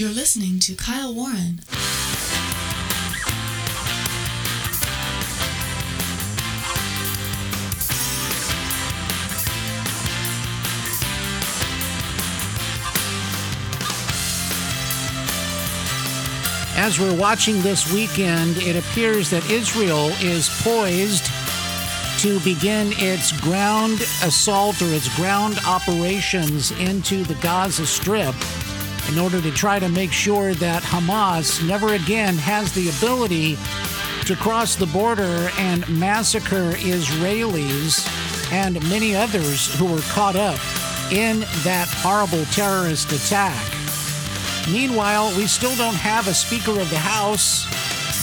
You're listening to Kyle Warren. As we're watching this weekend, it appears that Israel is poised to begin its ground assault or its ground operations into the Gaza Strip in order to try to make sure that Hamas never again has the ability to cross the border and massacre Israelis and many others who were caught up in that horrible terrorist attack. Meanwhile, we still don't have a Speaker of the House.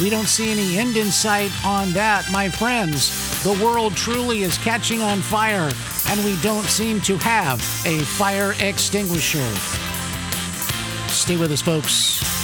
We don't see any end in sight on that, my friends. The world truly is catching on fire, and we don't seem to have a fire extinguisher. Stay with us, folks.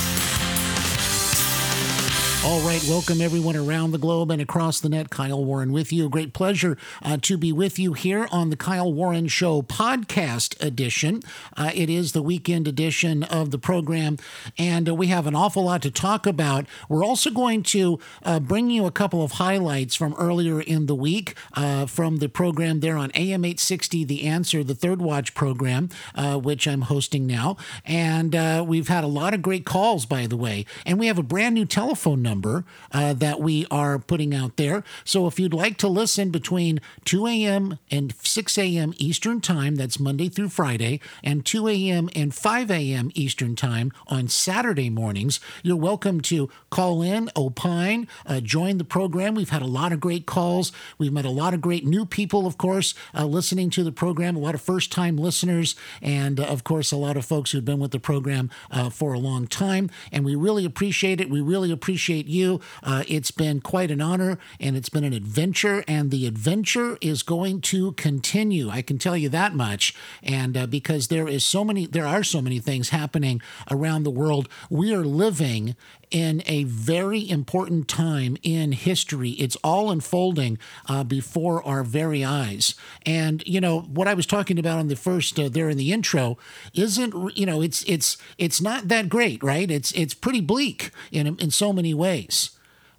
All right, welcome everyone around the globe and across the net. Kyle Warren with you. A great pleasure uh, to be with you here on the Kyle Warren Show podcast edition. Uh, it is the weekend edition of the program, and uh, we have an awful lot to talk about. We're also going to uh, bring you a couple of highlights from earlier in the week uh, from the program there on AM 860, The Answer, the Third Watch program, uh, which I'm hosting now. And we've had a lot of great calls, by the way, and we have a brand new telephone number number uh, that we are putting out there. So if you'd like to listen between 2 a.m. and 6 a.m. Eastern Time, that's Monday through Friday, and 2 a.m. and 5 a.m. Eastern Time on Saturday mornings, you're welcome to call in, opine, uh, join the program. We've had a lot of great calls. We've met a lot of great new people, of course, uh, listening to the program, a lot of first time listeners, and uh, of course, a lot of folks who've been with the program uh, for a long time. And we really appreciate it. We really appreciate you. Uh, it's been quite an honor and it's been an adventure, and the adventure is going to continue. I can tell you that much. And uh, because there is so many, there are so many things happening around the world, we are living in a very important time in history. It's all unfolding uh, before our very eyes. And you know what I was talking about on the first uh, there in the intro isn't you know it's it's it's not that great, right? It's it's pretty bleak in in so many ways,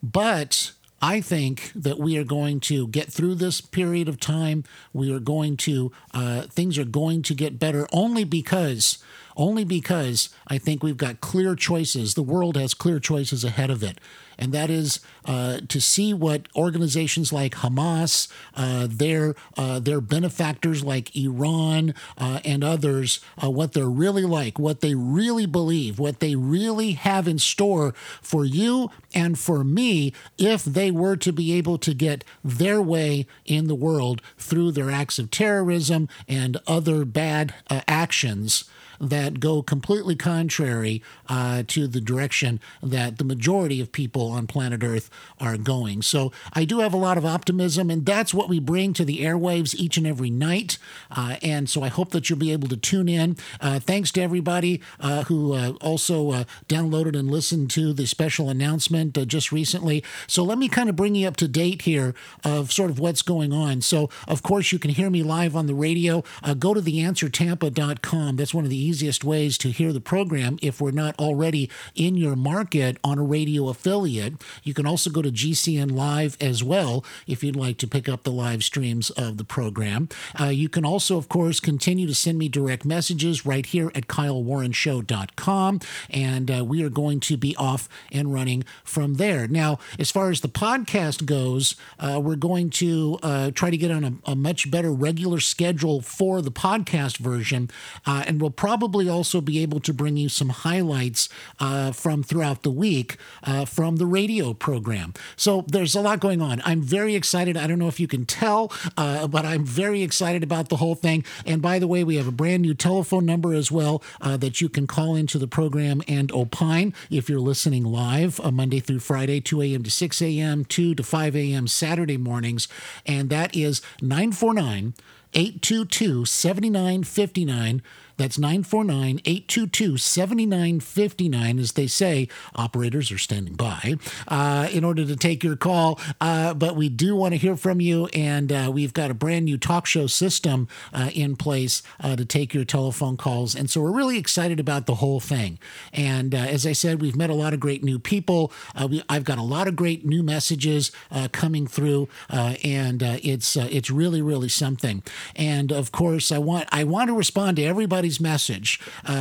but. I think that we are going to get through this period of time. We are going to, uh, things are going to get better only because only because I think we've got clear choices. The world has clear choices ahead of it. And that is uh, to see what organizations like Hamas, uh, their, uh, their benefactors like Iran uh, and others, uh, what they're really like, what they really believe, what they really have in store for you and for me if they were to be able to get their way in the world through their acts of terrorism and other bad uh, actions that go completely contrary uh, to the direction that the majority of people on planet Earth are going. So I do have a lot of optimism, and that's what we bring to the airwaves each and every night. Uh, and so I hope that you'll be able to tune in. Uh, thanks to everybody uh, who uh, also uh, downloaded and listened to the special announcement just recently. So let me kind of bring you up to date here of sort of what's going on. So, of course, you can hear me live on the radio. go to theanswertampa.com. That's one of the easiest ways to hear the program if we're not already in your market on a radio affiliate. You can also go to GCN Live as well if you'd like to pick up the live streams of the program. Uh, you can also, of course, continue to send me direct messages right here at kylewarrenshow.com, and uh, we are going to be off and running from there. Now, as far as the podcast goes, uh, we're going to uh, try to get on a, a, much better regular schedule for the podcast version, uh, and we'll probably also be able to bring you some highlights uh, from throughout the week uh, from the radio program. So there's a lot going on. I'm very excited. I don't know if you can tell, uh, but I'm very excited about the whole thing. And by the way, we have a brand new telephone number as well uh, that you can call into the program and opine if you're listening live uh, Monday through Friday, 2 a.m. to 6 a.m., 2 to 5 a.m. Saturday mornings. And that is 949 822 7959. That's 949 822 7959. As they say, operators are standing by uh, in order to take your call. Uh, but we do want to hear from you, and uh, we've got a brand new talk show system uh, in place uh, to take your telephone calls. And so we're really excited about the whole thing. And uh, as I said, we've met a lot of great new people. We, I've got a lot of great new messages coming through, and it's it's really really something. And of course, I want I want to respond to everybody's message.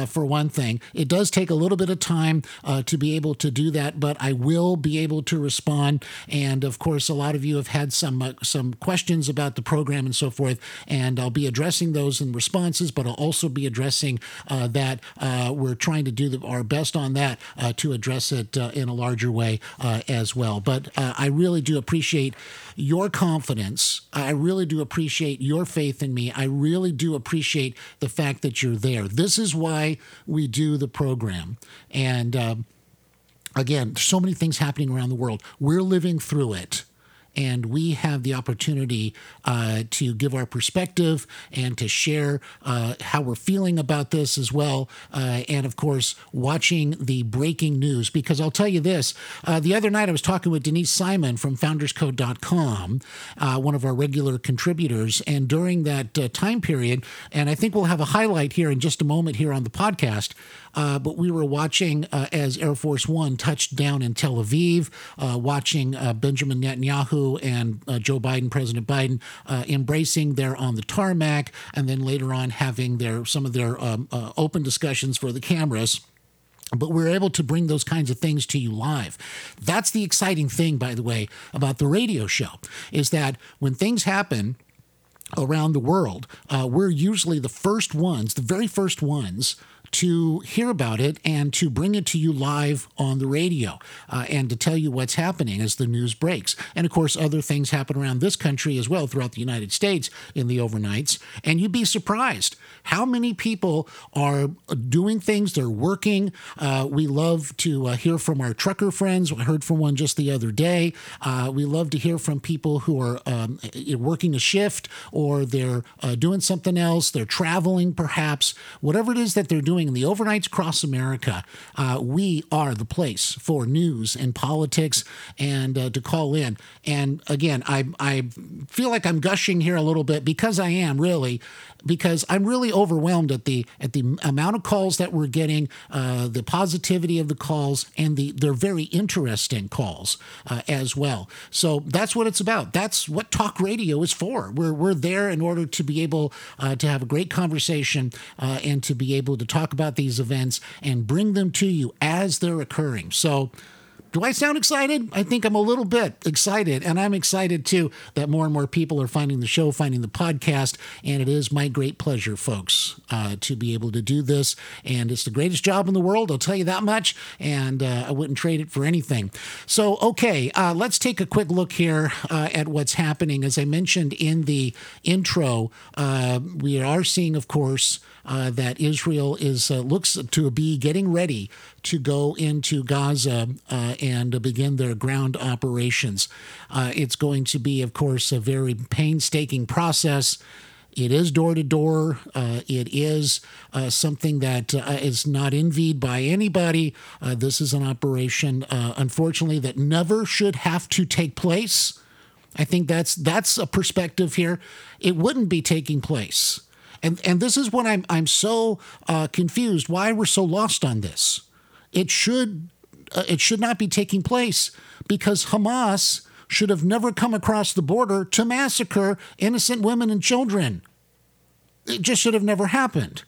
for one thing, it does take a little bit of time to be able to do that, but I will be able to respond. And of course, a lot of you have had some uh, some questions about the program and so forth, and I'll be addressing those in responses. But I'll also be addressing uh, that uh, we're trying to do the, our best on that uh, to address it uh, in a larger way uh, as well. But I really do appreciate your confidence. I really do appreciate your faith in me. I really do appreciate the fact that you're there. This is why we do the program, and. Um, again, so many things happening around the world. We're living through it and we have the opportunity uh, to give our perspective and to share uh, how we're feeling about this as well. Uh, and of course, watching the breaking news. Because I'll tell you this uh, the other night I was talking with Denise Simon from founderscode.com, uh, one of our regular contributors. And during that uh, time period, and I think we'll have a highlight here in just a moment here on the podcast. Uh, but we were watching uh, as Air Force One touched down in Tel Aviv, uh, watching Benjamin Netanyahu and uh, Joe Biden, President Biden, uh, embracing there on the tarmac, and then later on having their some of their um, uh, open discussions for the cameras. But we're able to bring those kinds of things to you live. That's the exciting thing by the way about the radio show is that when things happen around the world uh, we're usually the first ones the very first ones to hear about it and to bring it to you live on the radio uh, and to tell you what's happening as the news breaks. And of course, other things happen around this country as well throughout the United States in the overnights. And you'd be surprised how many people are doing things, they're working. Uh, we love to uh, hear from our trucker friends. I heard from one just the other day. Uh, we love to hear from people who are um, working a shift or they're uh, doing something else, they're traveling perhaps, whatever it is that they're doing the overnights across America, uh, we are the place for news and politics and uh, to call in. And again, I, I feel like I'm gushing here a little bit because I am really because I'm really overwhelmed at the at the amount of calls that we're getting, uh, the positivity of the calls, and the they're very interesting calls uh, as well. So that's what it's about. That's what talk radio is for. We're we're there in order to be able uh, to have a great conversation uh, and to be able to talk about these events and bring them to you as they're occurring. So do I sound excited? I think I'm a little bit excited, and I'm excited too that more and more people are finding the show, finding the podcast, and it is my great pleasure, folks, uh, to be able to do this. And it's the greatest job in the world, I'll tell you that much, and uh, I wouldn't trade it for anything. So, okay, uh, let's take a quick look here uh, at what's happening. As I mentioned in the intro, uh, we are seeing, of course, uh, that Israel is looks to be getting ready to go into Gaza and begin their ground operations. Uh, it's going to be, of course, a very painstaking process. It is door to door. It is uh, something that uh, is not envied by anybody. Uh, this is an operation, unfortunately, that never should have to take place. I think that's that's a perspective here. It wouldn't be taking place. And and this is what I'm I'm so uh, confused. Why we're so lost on this? It should uh, it should not be taking place because Hamas should have never come across the border to massacre innocent women and children. It just should have never happened.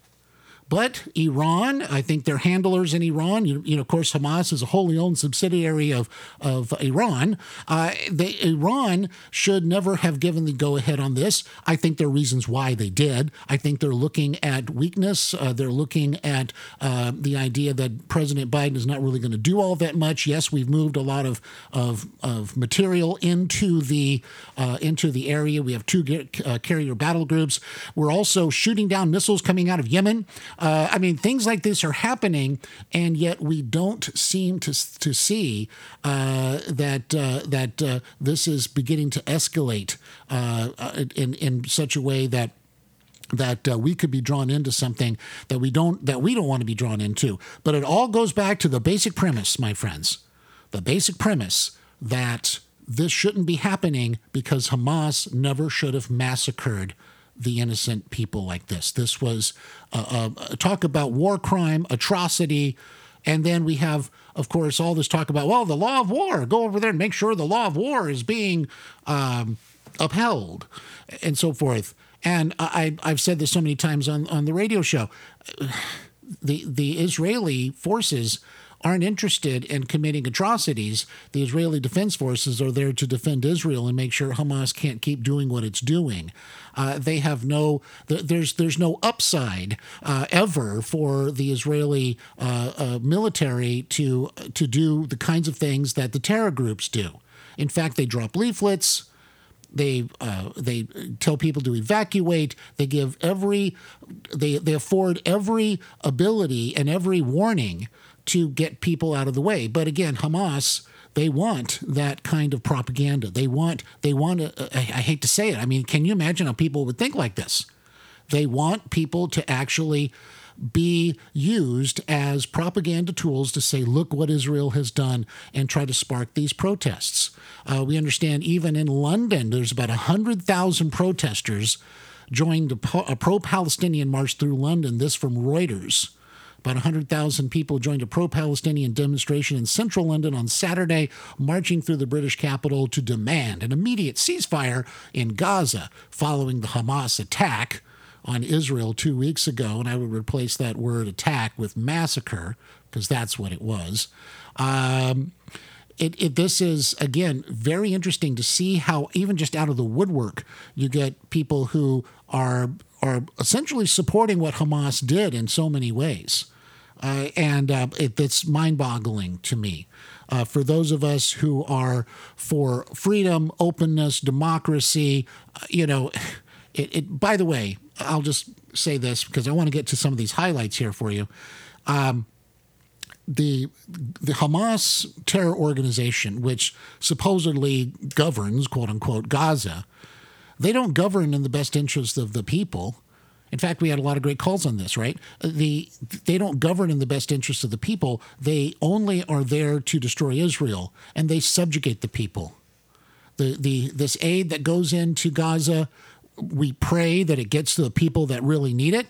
But Iran, I think they're handlers in Iran. You, you know, of course, Hamas is a wholly owned subsidiary of of Iran. Uh, they, Iran should never have given the go ahead on this. I think there are reasons why they did. I think they're looking at weakness. Uh, they're looking at uh, the idea that President Biden is not really going to do all that much. Yes, we've moved a lot of of, of material into the uh, into the area. We have two uh, carrier battle groups. We're also shooting down missiles coming out of Yemen. Uh, I mean, things like this are happening, and yet we don't seem to to see uh, that uh, that uh, this is beginning to escalate uh, in in such a way that that uh, we could be drawn into something that we don't that we don't want to be drawn into. But it all goes back to the basic premise, my friends. The basic premise that this shouldn't be happening because Hamas never should have massacred the innocent people like this. This was a, a, talk about war crime, atrocity, and then we have, of course, all this talk about well, the law of war. Go over there and make sure the law of war is being um, upheld, and so forth. And I, I've said this so many times on, on the radio show. The the Israeli forces aren't interested in committing atrocities. The Israeli Defense Forces are there to defend Israel and make sure Hamas can't keep doing what it's doing. Uh, they have no there's there's no upside uh, ever for the Israeli uh, uh, military to to do the kinds of things that the terror groups do. In fact, they drop leaflets. They uh, they tell people to evacuate. They give every they they afford every ability and every warning to get people out of the way. But again, Hamas they want that kind of propaganda. They want they want. I, I hate to say it. I mean, can you imagine how people would think like this? They want people to actually be used as propaganda tools to say, look what Israel has done, and try to spark these protests. Uh, we understand even in London, there's about 100,000 protesters joined a, a pro Palestinian march through London. This from Reuters. About 100,000 people joined a pro Palestinian demonstration in central London on Saturday, marching through the British capital to demand an immediate ceasefire in Gaza following the Hamas attack on Israel two weeks ago, and I would replace that word attack with massacre because that's what it was. Um, it, it, this is again very interesting to see how even just out of the woodwork you get people who are are essentially supporting what Hamas did in so many ways, uh, and uh, it, it's mind-boggling to me. Uh, for those of us who are for freedom, openness, democracy, uh, you know, it, it, by the way, I'll just say this because I want to get to some of these highlights here for you. Um, the the Hamas terror organization, which supposedly governs quote unquote Gaza, they don't govern in the best interest of the people. In fact, we had a lot of great calls on this, right? The they don't govern in the best interest of the people. They only are there to destroy Israel, and they subjugate the people. The the this aid that goes into Gaza we pray that it gets to the people that really need it,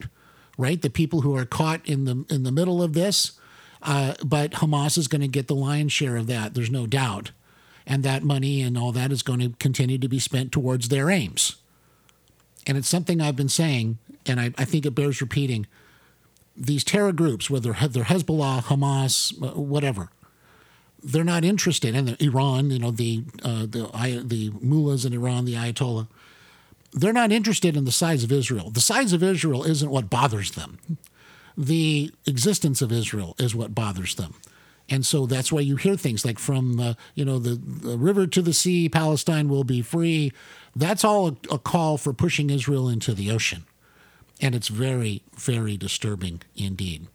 right? The people who are caught in the in the middle of this. Uh, but Hamas is going to get the lion's share of that. There's no doubt, and that money and all that is going to continue to be spent towards their aims. And it's something I've been saying, and I, I think it bears repeating. These terror groups, whether they're Hezbollah, Hamas, uh, whatever, they're not interested. And Iran, you know, the uh, the the mullahs in Iran, the Ayatollah, they're not interested in the size of Israel. The size of Israel isn't what bothers them. The existence of Israel is what bothers them. And so that's why you hear things like from the, you know, the, the river to the sea, Palestine will be free. That's all a, a call for pushing Israel into the ocean. And it's very, very disturbing indeed.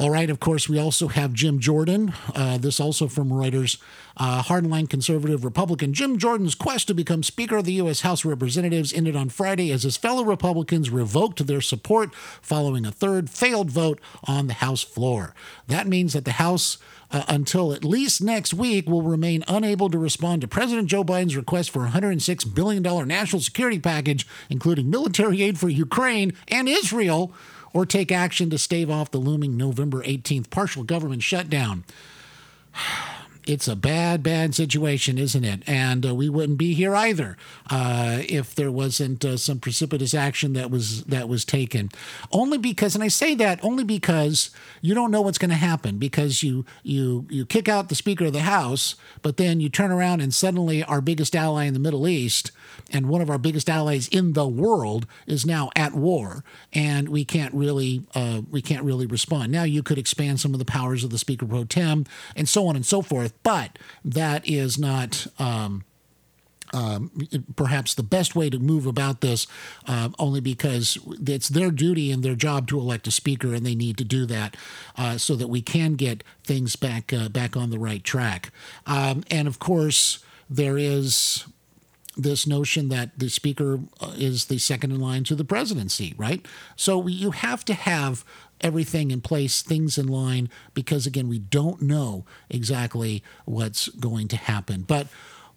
All right, of course, we also have Jim Jordan. Uh, this also from Reuters. Uh, hardline conservative Republican Jim Jordan's quest to become Speaker of the U.S. House of Representatives ended on Friday as his fellow Republicans revoked their support following a third failed vote on the House floor. That means that the House. Uh, until at least next week, will remain unable to respond to President Joe Biden's request for a $106 billion national security package, including military aid for Ukraine and Israel, or take action to stave off the looming November 18th partial government shutdown. It's a bad, bad situation, isn't it? And uh, we wouldn't be here either uh, if there wasn't uh, some precipitous action that was that was taken. Only because, and I say that only because you don't know what's going to happen. Because you you you kick out the Speaker of the House, but then you turn around and suddenly our biggest ally in the Middle East and one of our biggest allies in the world is now at war, and we can't really uh, we can't really respond. Now you could expand some of the powers of the Speaker pro tem, and so on and so forth, but that is not. Um, um, perhaps the best way to move about this, uh, only because it's their duty and their job to elect a speaker, and they need to do that uh, so that we can get things back uh, back on the right track. Um, and of course, there is this notion that the speaker uh, is the second in line to the presidency, right? So you have to have everything in place, things in line, because again, we don't know exactly what's going to happen. But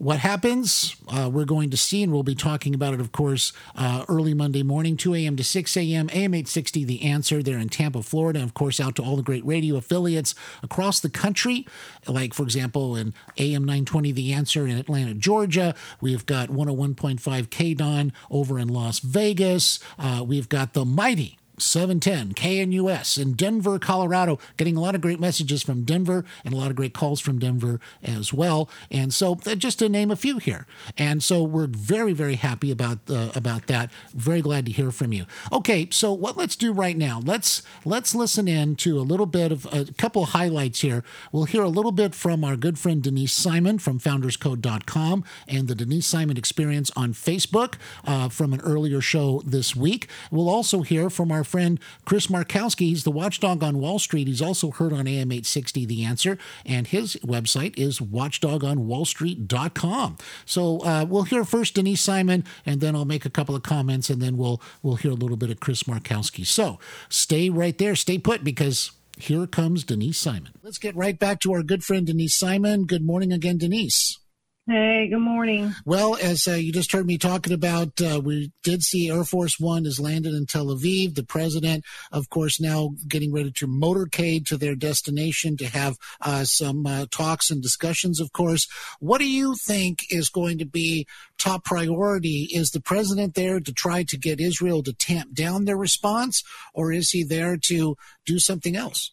what happens, uh, we're going to see, and we'll be talking about it, of course, uh, early Monday morning, 2 a.m. to 6 a.m., AM 860, The Answer, there in Tampa, Florida, and of course, out to all the great radio affiliates across the country, like, for example, in AM 920, The Answer in Atlanta, Georgia. We've got 101.5 KDON over in Las Vegas. Uh, we've got the mighty 710 KNUS in Denver, Colorado. Getting a lot of great messages from Denver and a lot of great calls from Denver as well. And so, uh, just to name a few here. And so, we're very, very happy about uh, about that. Very glad to hear from you. Okay, so what let's do right now? Let's let's listen in to a little bit of a couple of highlights here. We'll hear a little bit from our good friend Denise Simon from FoundersCode.com and the Denise Simon Experience on Facebook uh, from an earlier show this week. We'll also hear from our friend Chris Markowski. He's the watchdog on Wall Street. He's also heard on AM 860 The Answer, and his website is watchdogonwallstreet.com. So uh, we'll hear first Denise Simon, and then I'll make a couple of comments, and then we'll we'll hear a little bit of Chris Markowski. So stay right there, stay put, because here comes Denise Simon. Let's get right back to our good friend Denise Simon. Good morning again, Denise. Hey, good morning. Well, as uh, you just heard me talking about, uh, we did see Air Force One has landed in Tel Aviv. The president, of course, now getting ready to motorcade to their destination to have uh, some uh, talks and discussions, of course. What do you think is going to be top priority? Is the president there to try to get Israel to tamp down their response, or is he there to do something else?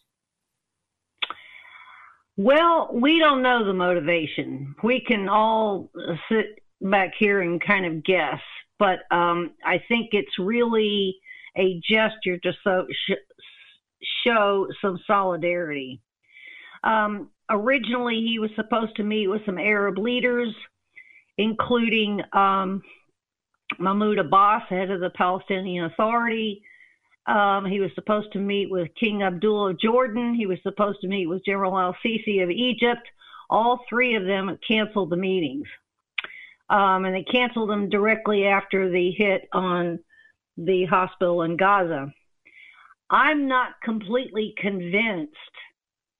Well, we don't know the motivation. We can all sit back here and kind of guess, but um, I think it's really a gesture to so, sh- show some solidarity. Um, originally, he was supposed to meet with some Arab leaders, including um, Mahmoud Abbas, head of the Palestinian Authority, um, he was supposed to meet with King Abdullah of Jordan. He was supposed to meet with General Al Sisi of Egypt. All three of them canceled the meetings. Um, and they canceled them directly after the hit on the hospital in Gaza. I'm not completely convinced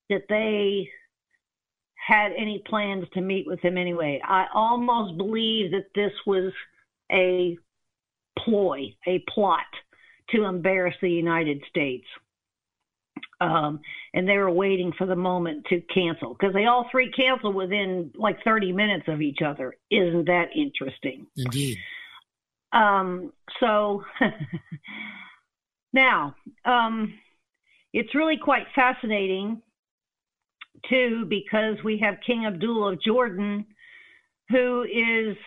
that they had any plans to meet with him anyway. I almost believe that this was a ploy, a plot to embarrass the United States. Um, and they were waiting for the moment to cancel because they all three canceled within like 30 minutes of each other. Isn't that interesting? Indeed. Um, so now, um, it's really quite fascinating too because we have King Abdullah of Jordan who is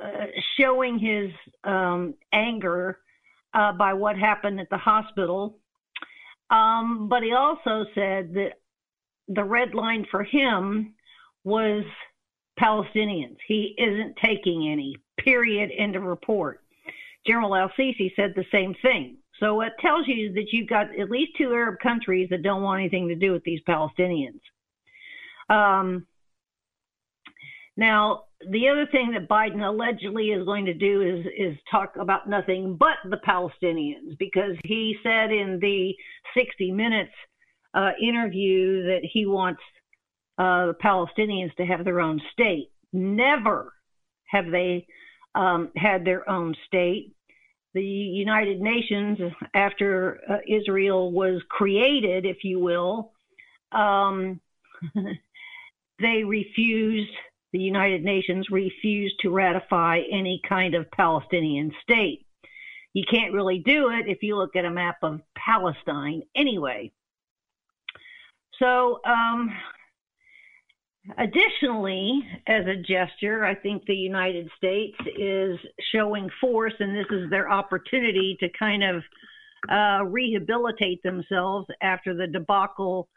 uh, showing his um, anger uh, by what happened at the hospital. Um, but he also said that the red line for him was Palestinians. He isn't taking any, period, end of report. General Al Sisi said the same thing. So it tells you that you've got at least two Arab countries that don't want anything to do with these Palestinians. Um, now, the other thing that Biden allegedly is going to do is is talk about nothing but the Palestinians because he said in the 60 Minutes uh, interview that he wants uh, the Palestinians to have their own state. Never have they um, had their own state. The United Nations, after uh, Israel was created, if you will, um, they refused the United Nations refused to ratify any kind of Palestinian state. You can't really do it if you look at a map of Palestine anyway. So, um, additionally, as a gesture, I think the United States is showing force, and this is their opportunity to kind of uh, rehabilitate themselves after the debacle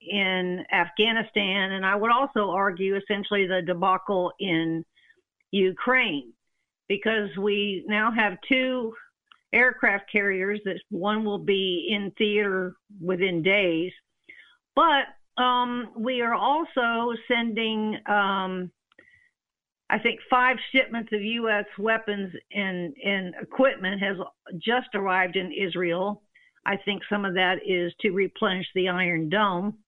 in Afghanistan, and I would also argue essentially the debacle in Ukraine, because we now have two aircraft carriers that one will be in theater within days, but um, we are also sending um, I think five shipments of U.S. weapons and, and equipment has just arrived in Israel. I think some of that is to replenish the Iron Dome.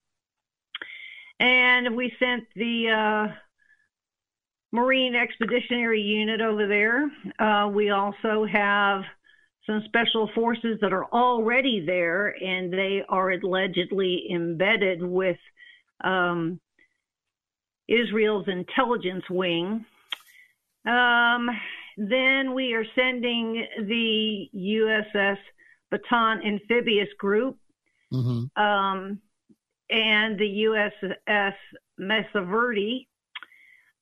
And we sent the uh, Marine Expeditionary Unit over there. Uh, we also have some special forces that are already there, and they are allegedly embedded with um, Israel's intelligence wing. Um, then we are sending the USS Bataan Amphibious Group mm-hmm. um, and the USS Mesa Verde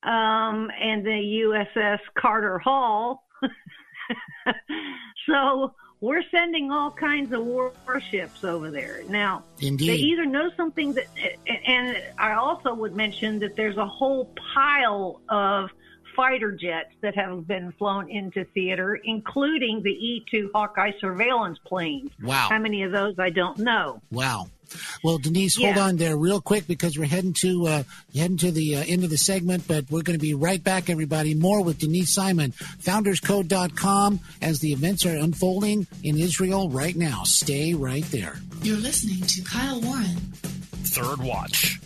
um, and the USS Carter Hall. so we're sending all kinds of warships over there. Now, Indeed. they either know something that, and I also would mention that there's a whole pile of fighter jets that have been flown into theater, including the E 2 Hawkeye surveillance planes. Wow. How many of those, I don't know. Wow. Well, Denise, hold on there real quick because we're heading to uh, heading to the uh, end of the segment, but we're going to be right back, everybody. More with Denise Simon, founderscode.com, as the events are unfolding in Israel right now. Stay right there. You're listening to Kyle Warren. Third Watch.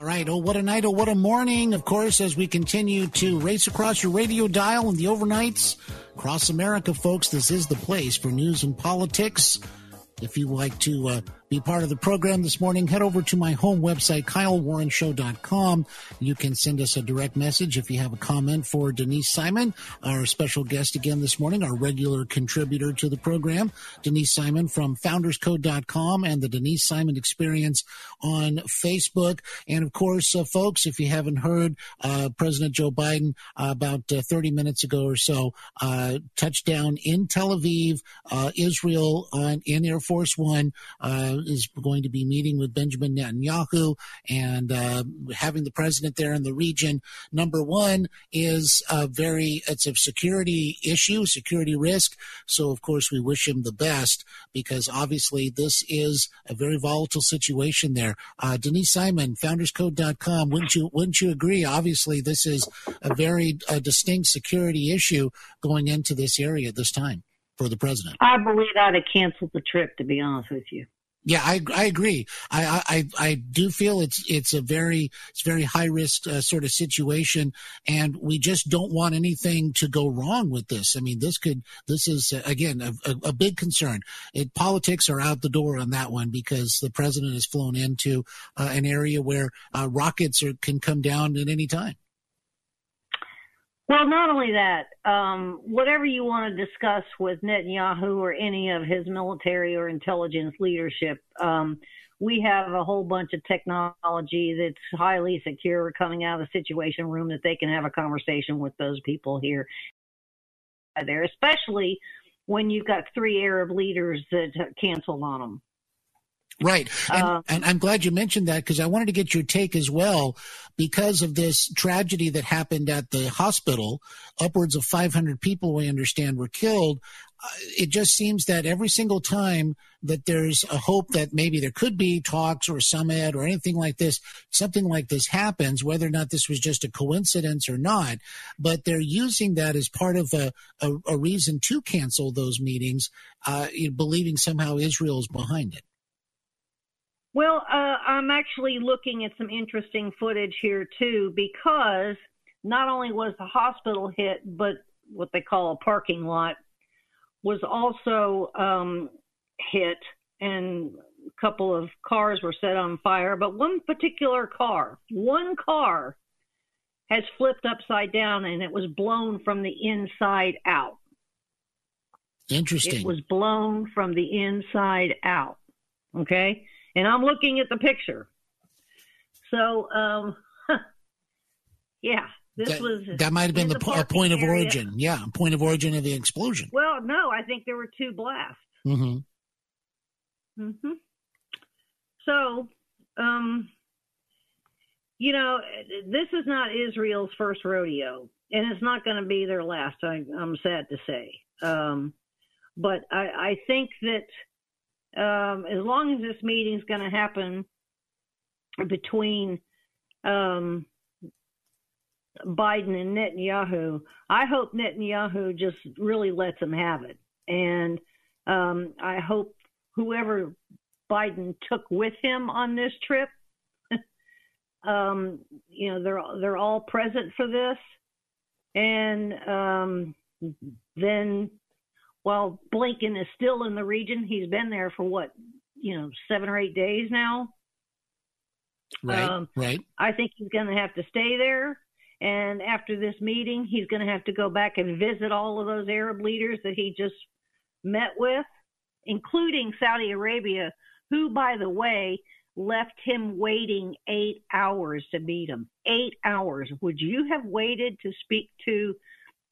All right. Oh, what a night. Oh, what a morning. Of course, as we continue to race across your radio dial and the overnights across America, folks, this is the place for news and politics. If you would like to uh, be part of the program this morning, head over to my home website, kylewarrenshow.com. You can send us a direct message if you have a comment for Denise Simon, our special guest again this morning, our regular contributor to the program, Denise Simon from founderscode.com and the Denise Simon Experience on Facebook. And of course, uh, folks, if you haven't heard, uh, President Joe Biden uh, about uh, 30 minutes ago or so uh, touchdown in Tel Aviv, uh, Israel on in Air Force One is going to be meeting with Benjamin Netanyahu and uh, having the president there in the region. Number one is a very, it's a security issue, security risk. So, of course, we wish him the best because obviously this is a very volatile situation there. Uh, Denise Simon, founderscode.com, wouldn't you, wouldn't you agree? Obviously, this is a very uh, distinct security issue going into this area at this time for the president. I believe I'd have canceled the trip, to be honest with you. Yeah, I, I agree. I, I, I do feel it's, it's a very, it's very high risk uh, sort of situation. And we just don't want anything to go wrong with this. I mean, this could, this is uh, again, a, a, a, big concern. It, politics are out the door on that one because the president has flown into uh, an area where uh, rockets are, can come down at any time. Well, not only that, um, whatever you want to discuss with Netanyahu or any of his military or intelligence leadership, um, we have a whole bunch of technology that's highly secure coming out of the situation room that they can have a conversation with those people here there, especially when you've got three Arab leaders that canceled on them. Right. And, um, and, I'm glad you mentioned that because I wanted to get your take as well because of this tragedy that happened at the hospital. Upwards of 500 people, we understand, were killed. Uh, it just seems that every single time that there's a hope that maybe there could be talks or a summit or anything like this, something like this happens, whether or not this was just a coincidence or not, but they're using that as part of a, a, a reason to cancel those meetings, uh, believing somehow Israel is behind it. Well, uh, I'm actually looking at some interesting footage here too, because not only was the hospital hit, but what they call a parking lot was also um, hit, and a couple of cars were set on fire. But one particular car, one car, has flipped upside down, and it was blown from the inside out. Interesting. It was blown from the inside out. Okay and I'm looking at the picture. So, um, yeah, this that, was that might have been the, the po- point of area. origin. Yeah, point of origin of the explosion. Well, no, I think there were two blasts. Mm-hmm. Mm-hmm. So, um, you know, this is not Israel's first rodeo, and it's not going to be their last. I, am sad to say, um, but I, I think that um, as long as this meeting is going to happen between um, Biden and Netanyahu. I hope Netanyahu just really lets him have it, and um, I hope whoever Biden took with him on this trip, um, you know, they're they're all present for this, and um, then while Blinken is still in the region, he's been there for what, you know, seven or eight days now. Right, um, right. I think he's going to have to stay there. And after this meeting, he's going to have to go back and visit all of those Arab leaders that he just met with, including Saudi Arabia, who, by the way, left him waiting eight hours to meet him. Eight hours. Would you have waited to speak to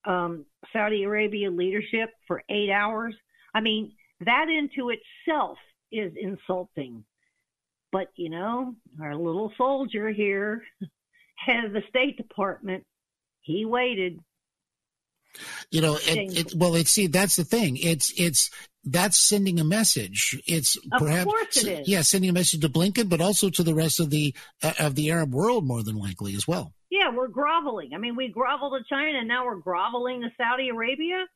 um, Saudi Arabia leadership for eight hours? I mean, that into itself is insulting. But, you know, our little soldier here, head of the State Department, he waited. You know, it, it, well, it's see that's the thing. It's it's that's sending a message. It's of perhaps it yeah, sending a message to Blinken, but also to the rest of the uh, of the Arab world, more than likely as well. Yeah, we're groveling. I mean, we grovel to China, and now we're groveling to Saudi Arabia.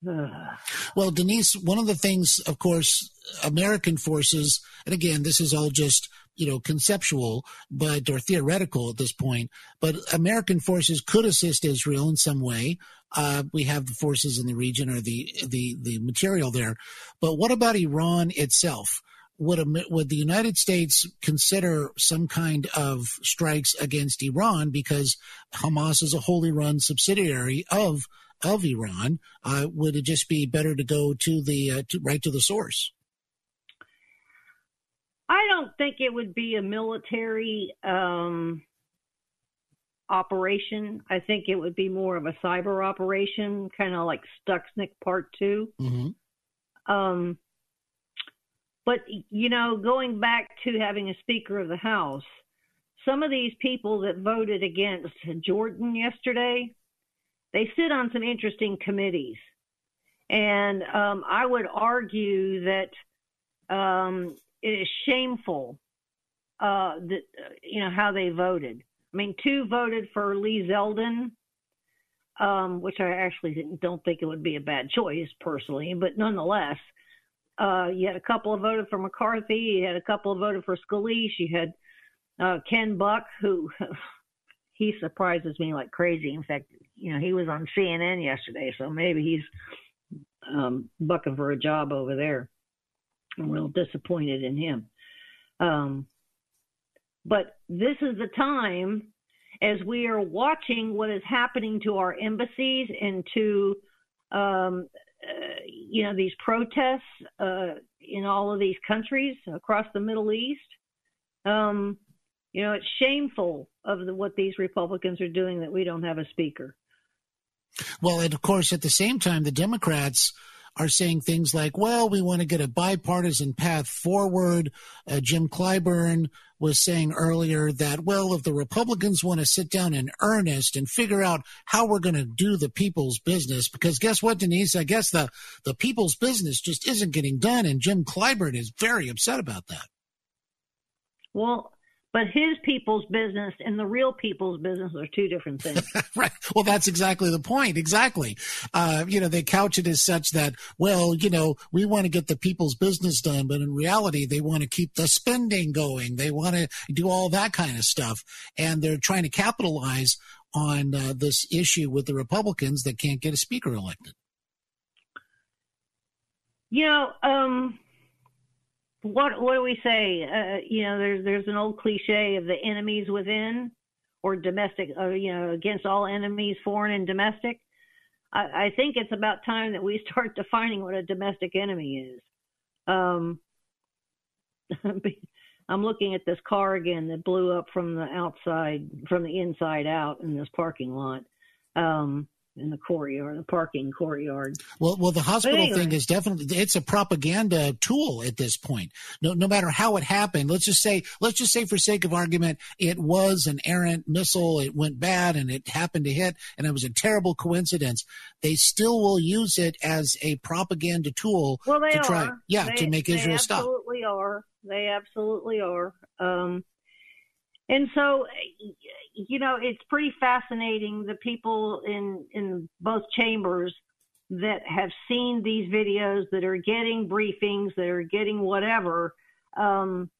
well, Denise, one of the things, of course, American forces, and again, this is all just you know conceptual, but or theoretical at this point. But American forces could assist Israel in some way. Uh, we have the forces in the region or the the the material there. But what about Iran itself? Would, would the United States consider some kind of strikes against Iran because Hamas is a wholly run subsidiary of of Iran, uh, would it just be better to go to the uh, to, right to the source? I don't think it would be a military um, operation. I think it would be more of a cyber operation, kind of like Stuxnet Part 2 mm-hmm. um, but you know, going back to having a Speaker of the House, some of these people that voted against Jordan yesterday, they sit on some interesting committees. And um, I would argue that um, it is shameful uh, that uh, you know how they voted. I mean, two voted for Lee Zeldin, um, which I actually don't think it would be a bad choice personally, but nonetheless, uh, you had a couple of voted for McCarthy, you had a couple of voted for Scalise, you had uh, Ken Buck, who he surprises me like crazy. In fact, you know, he was on CNN yesterday, so maybe he's um, bucking for a job over there. I'm real disappointed in him. Um, but this is the time as we are watching what is happening to our embassies and to um, you know these protests uh, in all of these countries across the Middle East. Um, you know, it's shameful of the, what these Republicans are doing that we don't have a speaker. Well, and of course, at the same time, the Democrats are saying things like, well, we want to get a bipartisan path forward. Uh, Jim Clyburn was saying earlier that, well, if the Republicans want to sit down in earnest and figure out how we're going to do the people's business, because guess what, Denise? I guess the, the people's business just isn't getting done. And Jim Clyburn is very upset about that. Well, but his people's business and the real people's business are two different things. right. Well, that's exactly the point. Exactly. Uh, you know, they couch it as such that, well, you know, we want to get the people's business done, but in reality, they want to keep the spending going. They want to do all that kind of stuff. And they're trying to capitalize on uh, this issue with the Republicans that can't get a speaker elected. You know, um, what what do we say? Uh, you know, there's there's an old cliche of the enemies within, or domestic. Uh, you know, against all enemies, foreign and domestic. I, I think it's about time that we start defining what a domestic enemy is. Um, I'm looking at this car again that blew up from the outside, from the inside out in this parking lot. Um, in the courtyard, the parking courtyard. Well, well, the hospital anyway. thing is definitely it's a propaganda tool at this point. No, no matter how it happened, let's just say, let's just say, for sake of argument, it was an errant missile. It went bad and it happened to hit, and it was a terrible coincidence. They still will use it as a propaganda tool. Well, they to try, are. yeah, they, to make Israel stop. They absolutely are. They absolutely are. Um, and so, you know, it's pretty fascinating. The people in in both chambers that have seen these videos, that are getting briefings, that are getting whatever. Um,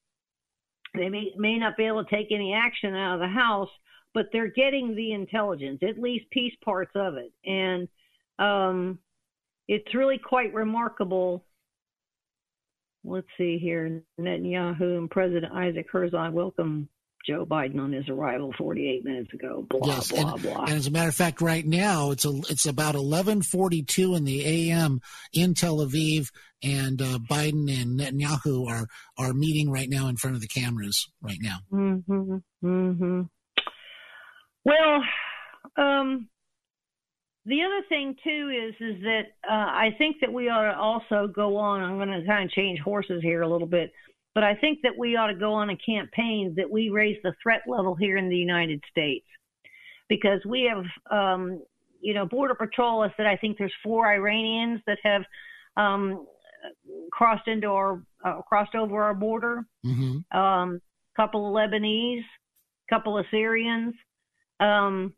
they may may not be able to take any action out of the house, but they're getting the intelligence, at least piece parts of it, and um, it's really quite remarkable let's see here. Netanyahu and President Isaac Herzog welcome Joe Biden on his arrival 48 minutes ago. Blah yes, blah and, blah. And as a matter of fact, right now it's a, it's about 11:42 in the a.m. in Tel Aviv, and uh, Biden and Netanyahu are are meeting right now in front of the cameras right now. Mm-hmm. Mm-hmm. Well, um, the other thing too is is that uh, I think that we ought to also go on. I'm going to kind of change horses here a little bit, but I think that we ought to go on a campaign that we raise the threat level here in the United States because we have, um, you know, border patrol. I said I think there's four Iranians that have um, crossed into our uh, crossed over our border. Mm-hmm. Um, couple of Lebanese, couple of Syrians. Um,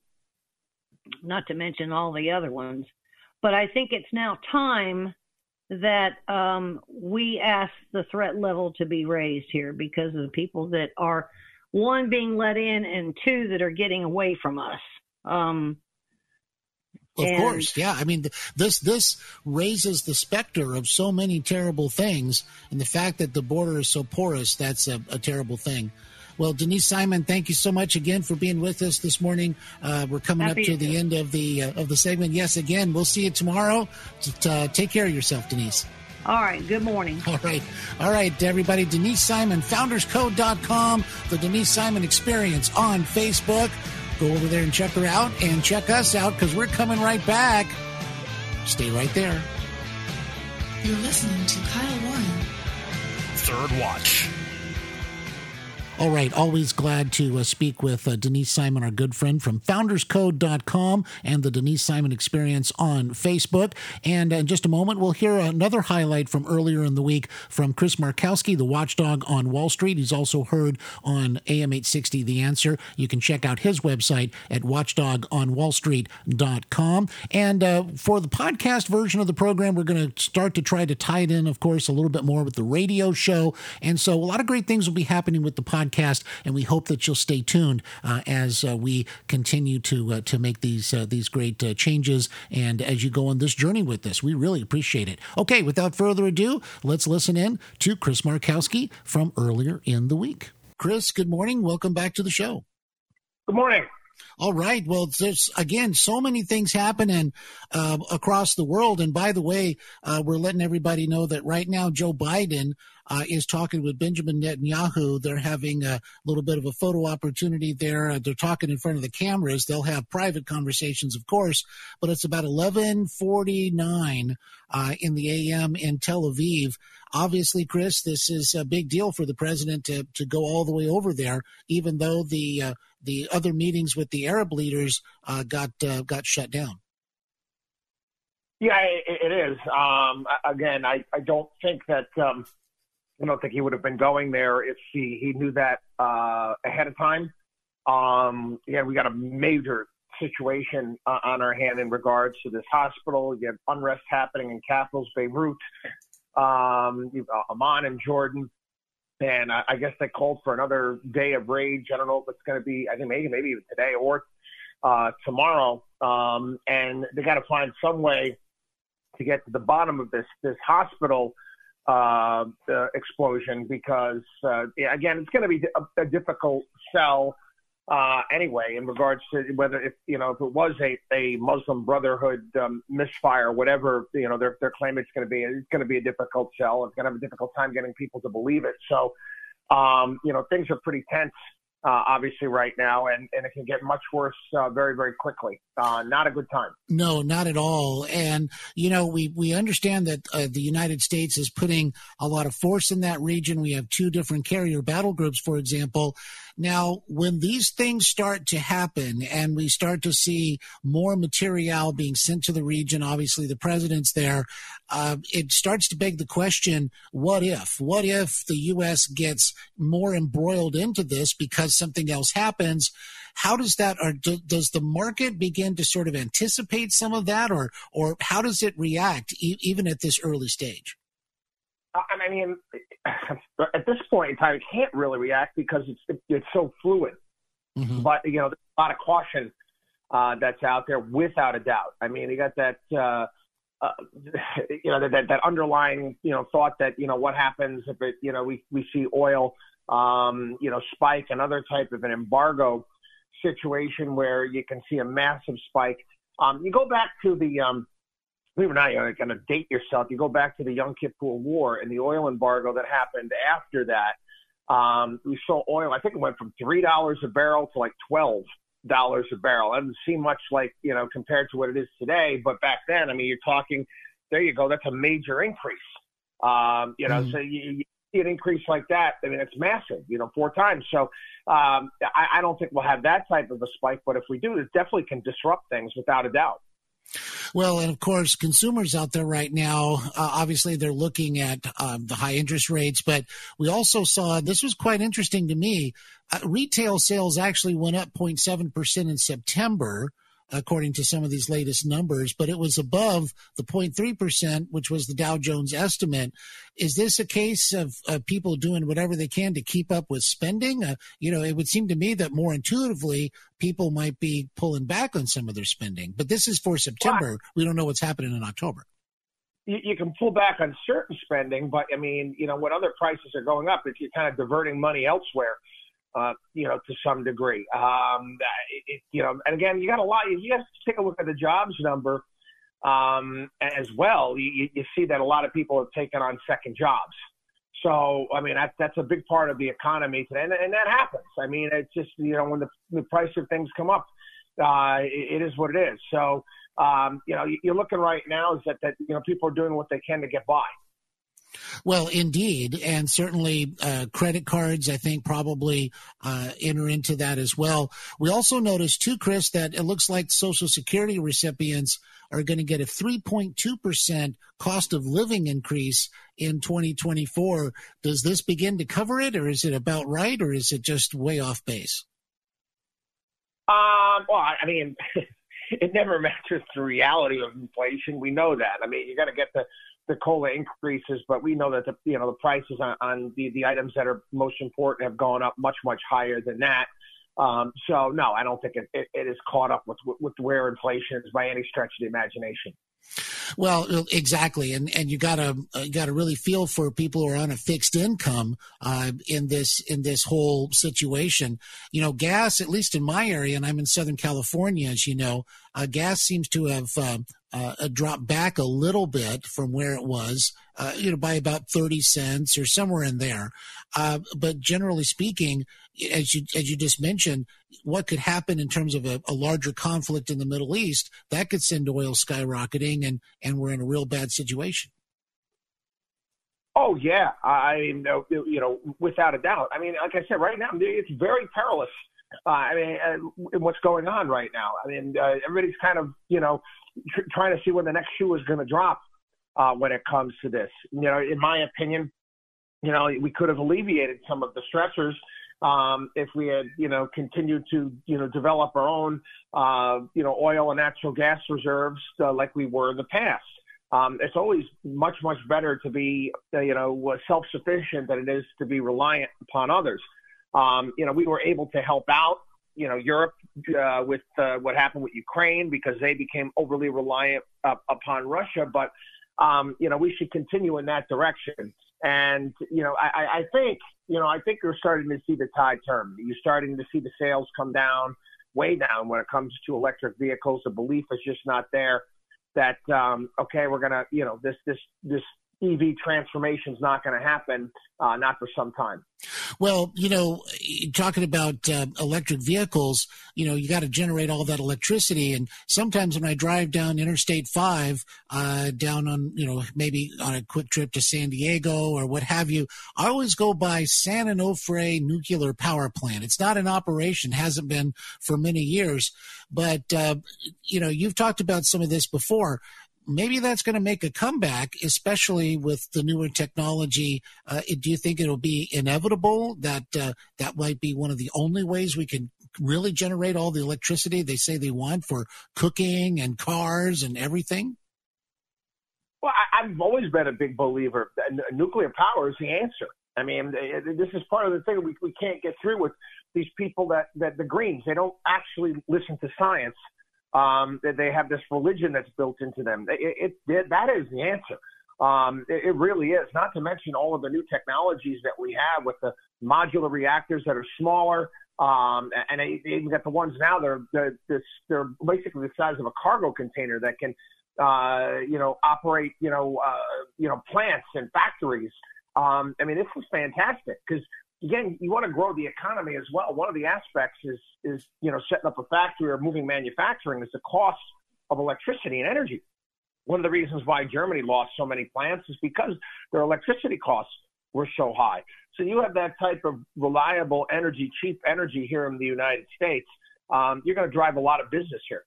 not to mention all the other ones. But I think it's now time that um, we ask the threat level to be raised here because of the people that are one being let in and two that are getting away from us. Um, of and, course, yeah. I mean, this this raises the specter of so many terrible things, and the fact that the border is so porous—that's a, a terrible thing. Well, Denise Simon, thank you so much again for being with us this morning. Uh, we're coming Happy up to the end of the uh, of the segment. Yes, again, we'll see you tomorrow. Just, uh, take care of yourself, Denise. All right. Good morning. All right. All right, everybody. Denise Simon, founderscode.com, the Denise Simon Experience on Facebook. Go over there and check her out and check us out because we're coming right back. Stay right there. You're listening to Kyle Warren. Third Watch. All right, always glad to uh, speak with uh, Denise Simon, our good friend from founderscode.com and the Denise Simon Experience on Facebook. And in just a moment, we'll hear another highlight from earlier in the week from Chris Markowski, the watchdog on Wall Street. He's also heard on AM 860 The Answer. You can check out his website at watchdogonwallstreet.com. And uh, for the podcast version of the program, we're going to start to try to tie it in, of course, a little bit more with the radio show. And so a lot of great things will be happening with the podcast podcast, and we hope that you'll stay tuned uh, as uh, we continue to uh, to make these uh, these great uh, changes and as you go on this journey with us. We really appreciate it. Okay, without further ado, let's listen in to Chris Markowski from earlier in the week. Chris, good morning. Welcome back to the show. Good morning. All right. Well, there's again so many things happening uh, across the world. And by the way, uh, we're letting everybody know that right now Joe Biden uh, is talking with Benjamin Netanyahu. They're having a little bit of a photo opportunity there. Uh, they're talking in front of the cameras. They'll have private conversations, of course, but it's about 11:49 uh, in the AM in Tel Aviv. Obviously, Chris, this is a big deal for the president to to go all the way over there, even though the uh, the other meetings with the Arab leaders uh, got uh, got shut down. Yeah, it, it is. Um, again, I, I don't think that um, I don't think he would have been going there if he, he knew that uh, ahead of time. Um, yeah, we got a major situation uh, on our hand in regards to this hospital. You have unrest happening in capitals, Beirut, um, Amman and Jordan. And I, I guess they called for another day of rage. I don't know if it's going to be, I think maybe, maybe even today or uh, tomorrow. Um, and they got to find some way to get to the bottom of this, this hospital uh, explosion because, uh, yeah, again, it's going to be a, a difficult sell uh, anyway in regards to whether if you know if it was a, a Muslim Brotherhood um, misfire, whatever you know their their claim it's going to be, it's going to be a difficult sell. It's going to have a difficult time getting people to believe it. So, um, you know, things are pretty tense uh, obviously right now, and, and it can get much worse uh, very, very quickly. Uh, not a good time. No, not at all. And you know, we we understand that uh, the United States is putting a lot of force in that region. We have two different carrier battle groups, for example. Now, when these things start to happen, and we start to see more material being sent to the region, obviously the president's there. Uh, it starts to beg the question: What if? What if the U.S. gets more embroiled into this because because something else happens. How does that, or do, does the market begin to sort of anticipate some of that, or or how does it react e- even at this early stage? I mean, at this point in time, it can't really react because it's it's so fluid. Mm-hmm. But you know, there's a lot of caution uh, that's out there without a doubt. I mean, you got that. Uh, uh, you know that, that underlying you know thought that you know what happens if it you know we we see oil um, you know spike another type of an embargo situation where you can see a massive spike. Um, you go back to the um, believe it or not, you're going to date yourself. You go back to the Yom Kippur War and the oil embargo that happened after that. Um, we saw oil. I think it went from three dollars a barrel to like twelve dollars a barrel. It doesn't seem much like you know compared to what it is today, but back then, I mean, you're talking. There you go. That's a major increase. Um, you know, mm. so you an increase like that. I mean, it's massive. You know, four times. So um, I, I don't think we'll have that type of a spike, but if we do, it definitely can disrupt things without a doubt. Well, and of course, consumers out there right now, uh, obviously they're looking at um, the high interest rates, but we also saw this was quite interesting to me. Uh, retail sales actually went up 0.7% in September according to some of these latest numbers, but it was above the 0.3%, which was the Dow Jones estimate. Is this a case of, of people doing whatever they can to keep up with spending? Uh, you know, it would seem to me that more intuitively, people might be pulling back on some of their spending, but this is for September. We don't know what's happening in October. You, you can pull back on certain spending, but I mean, you know, when other prices are going up, if you're kind of diverting money elsewhere, uh, you know, to some degree. Um, it, you know, and again, you got a lot. You to take a look at the jobs number um, as well. You, you see that a lot of people have taken on second jobs. So, I mean, that, that's a big part of the economy today, and, and that happens. I mean, it's just you know when the, the price of things come up, uh, it, it is what it is. So, um, you know, you're looking right now is that that you know people are doing what they can to get by. Well, indeed, and certainly uh, credit cards, I think, probably uh, enter into that as well. We also noticed too, Chris, that it looks like Social Security recipients are going to get a 3.2% cost of living increase in 2024. Does this begin to cover it, or is it about right, or is it just way off base? Um, well, I mean, it never matches the reality of inflation. We know that. I mean, you got to get the the cola increases, but we know that the you know the prices on, on the the items that are most important have gone up much much higher than that. Um, so no, I don't think it, it, it is caught up with with where inflation is by any stretch of the imagination. Well, exactly, and and you gotta uh, you gotta really feel for people who are on a fixed income uh, in this in this whole situation. You know, gas, at least in my area, and I'm in Southern California, as you know, uh, gas seems to have uh, uh, dropped back a little bit from where it was, uh, you know, by about thirty cents or somewhere in there. but generally speaking, as you as you just mentioned, what could happen in terms of a, a, larger conflict in the Middle East that could send oil skyrocketing, and and we're in a real bad situation. Oh yeah, I mean, you know, without a doubt. I mean, like I said, right now it's very perilous. Uh, I mean, uh, what's going on right now? I mean, uh, everybody's kind of you know tr- trying to see when the next shoe is going to drop uh, when it comes to this. You know, in my opinion, you know, we could have alleviated some of the stressors um, if we had, you know, continued to, you know, develop our own, uh, you know, oil and natural gas reserves uh, like we were in the past. Um, it's always much, much better to be, uh, you know, self-sufficient than it is to be reliant upon others. Um, you know, we were able to help out, you know, Europe uh, with uh, what happened with Ukraine because they became overly reliant uh, upon Russia. But, um, you know, we should continue in that direction. And, you know, I, I think, you know, I think you're starting to see the tide turn. You're starting to see the sales come down, way down when it comes to electric vehicles. The belief is just not there that, um, okay, we're to, you know, this, this, this EV transformation is not going to happen, uh, not for some time. Well, you know, talking about uh, electric vehicles, you know, you got to generate all that electricity. And sometimes when I drive down Interstate 5, uh, down on, you know, maybe on a quick trip to San Diego or what have you, I always go by San Onofre Nuclear Power Plant. It's not in operation, hasn't been for many years. But, uh, you know, you've talked about some of this before maybe that's going to make a comeback, especially with the newer technology. Uh, do you think it'll be inevitable that uh, that might be one of the only ways we can really generate all the electricity they say they want for cooking and cars and everything? Well, I, have always been a big believer that nuclear power is the answer. I mean, this is part of the thing we, we can't get through with these people that, that the Greens, they don't actually listen to science. Um, that they have this religion that's built into them. It, it, it that is the answer. Um, it, it, really is. Not to mention all of the new technologies that we have with the modular reactors that are smaller. Um, and they, even got the ones now. They're they're, they're basically the size of a cargo container that can, uh, you know, operate, you know, uh, you know, plants and factories. Um, I mean, this is fantastic because again, you want to grow the economy as well. One of the aspects is is you know setting up a factory or moving manufacturing is the cost of electricity and energy. One of the reasons why Germany lost so many plants is because their electricity costs were so high. So you have that type of reliable energy, cheap energy here in the United States. Um, you're going to drive a lot of business here.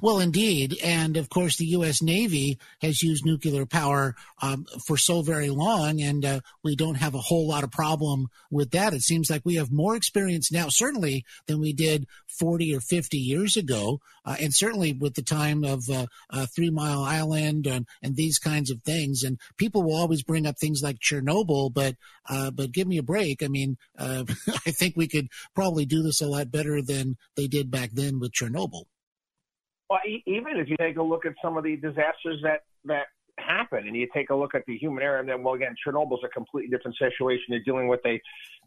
Well, indeed. And of course, the U.S. Navy has used nuclear power um, for so very long, and uh, we don't have a whole lot of problem with that. It seems like we have more experience now, certainly, than we did 40 or 50 years ago. Uh, and certainly with the time of uh, uh Three Mile Island and, and these kinds of things. And people will always bring up things like Chernobyl, but uh, but give me a break. I mean, uh, I think we could probably do this a lot better than they did back then with Chernobyl. Well, even if you take a look at some of the disasters that that happen, and you take a look at the human error, and then well, again, Chernobyl's a completely different situation. You're dealing with a,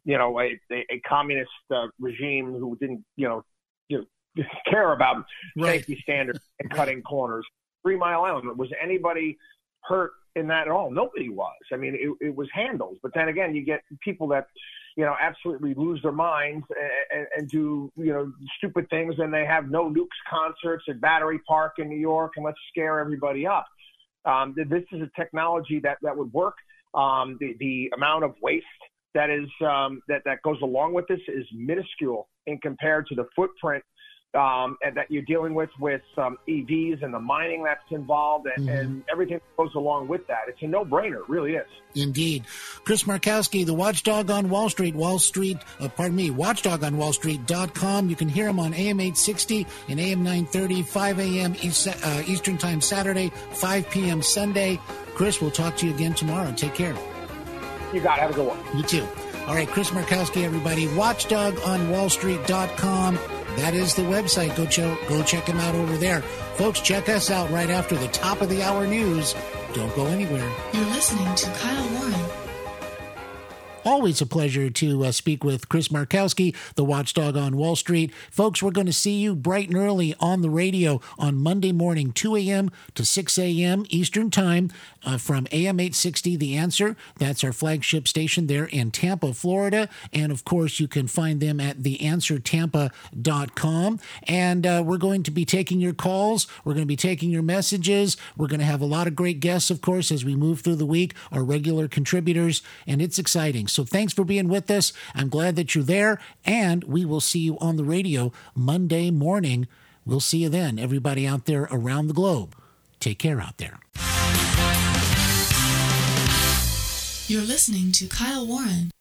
you know, a, a, a communist uh, regime who didn't, you know, you know, care about right. safety standards and cutting corners. Three Mile Island was anybody hurt in that at all? Nobody was. I mean, it, it was handled. But then again, you get people that you know, absolutely lose their minds and, and, do, you know, stupid things. And they have no nukes concerts at Battery Park in New York and let's scare everybody up. Um, this is a technology that, that would work. Um, the, the amount of waste that is um, that, that goes along with this is minuscule in compared to the footprint um, and that you're dealing with with um, EVs and the mining that's involved and, mm-hmm. and, everything that goes along with that. It's a no-brainer, it really is. Indeed. Chris Markowski, the watchdog on Wall Street, Wall Street, uh, pardon me, watchdog on Wall Street.com. You can hear him on AM 860 and AM 930, 5 a.m. East, uh, Eastern Time Saturday, 5 p.m. Sunday. Chris, we'll talk to you again tomorrow. Take care. You got it. Have a good one. You too. All right, Chris Markowski, everybody. Watchdog on Wall Street.com. That is the website. Go, ch- go check him out over there. Folks, check us out right after the top of the hour news. Don't go anywhere. You're listening to Kyle Warren. Always a pleasure to uh, speak with Chris Markowski, the watchdog on Wall Street. Folks, we're going to see you bright and early on the radio on Monday morning, 2 a.m. to 6 a.m. Eastern Time uh, from AM 860 The Answer. That's our flagship station there in Tampa, Florida. And of course, you can find them at theanswertampa.com. And uh, we're going to be taking your calls. We're going to be taking your messages. We're going to have a lot of great guests, of course, as we move through the week, our regular contributors. And it's exciting. So thanks for being with us. I'm glad that you're there. And we will see you on the radio Monday morning. We'll see you then, everybody out there around the globe. Take care out there. You're listening to Kyle Warren.